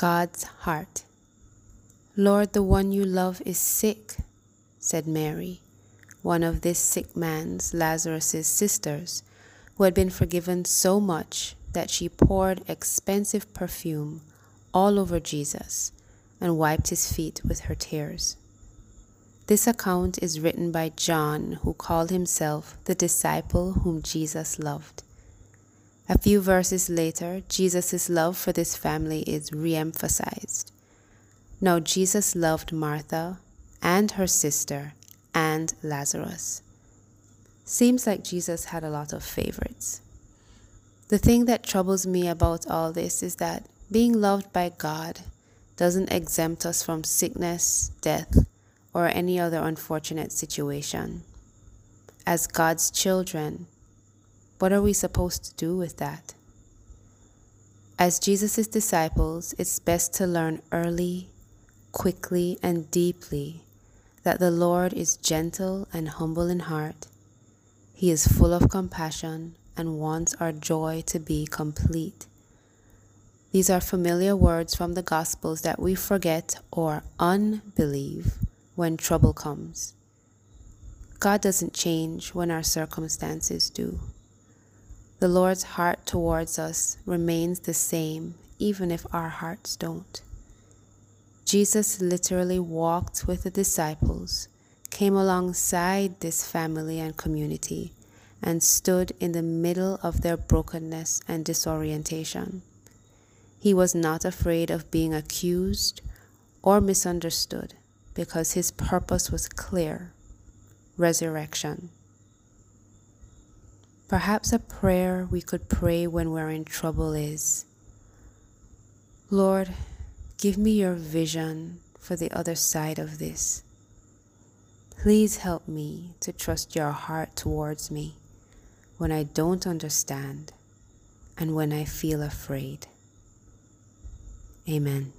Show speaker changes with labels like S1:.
S1: God's heart. Lord, the one you love is sick, said Mary, one of this sick man's, Lazarus's sisters, who had been forgiven so much that she poured expensive perfume all over Jesus and wiped his feet with her tears. This account is written by John, who called himself the disciple whom Jesus loved. A few verses later, Jesus' love for this family is re emphasized. Now, Jesus loved Martha and her sister and Lazarus. Seems like Jesus had a lot of favorites. The thing that troubles me about all this is that being loved by God doesn't exempt us from sickness, death, or any other unfortunate situation. As God's children, what are we supposed to do with that? As Jesus' disciples, it's best to learn early quickly and deeply that the Lord is gentle and humble in heart. He is full of compassion and wants our joy to be complete. These are familiar words from the Gospels that we forget or unbelieve when trouble comes. God doesn't change when our circumstances do. The Lord's heart towards us remains the same even if our hearts don't. Jesus literally walked with the disciples, came alongside this family and community, and stood in the middle of their brokenness and disorientation. He was not afraid of being accused or misunderstood because his purpose was clear resurrection. Perhaps a prayer we could pray when we're in trouble is Lord, Give me your vision for the other side of this. Please help me to trust your heart towards me when I don't understand and when I feel afraid. Amen.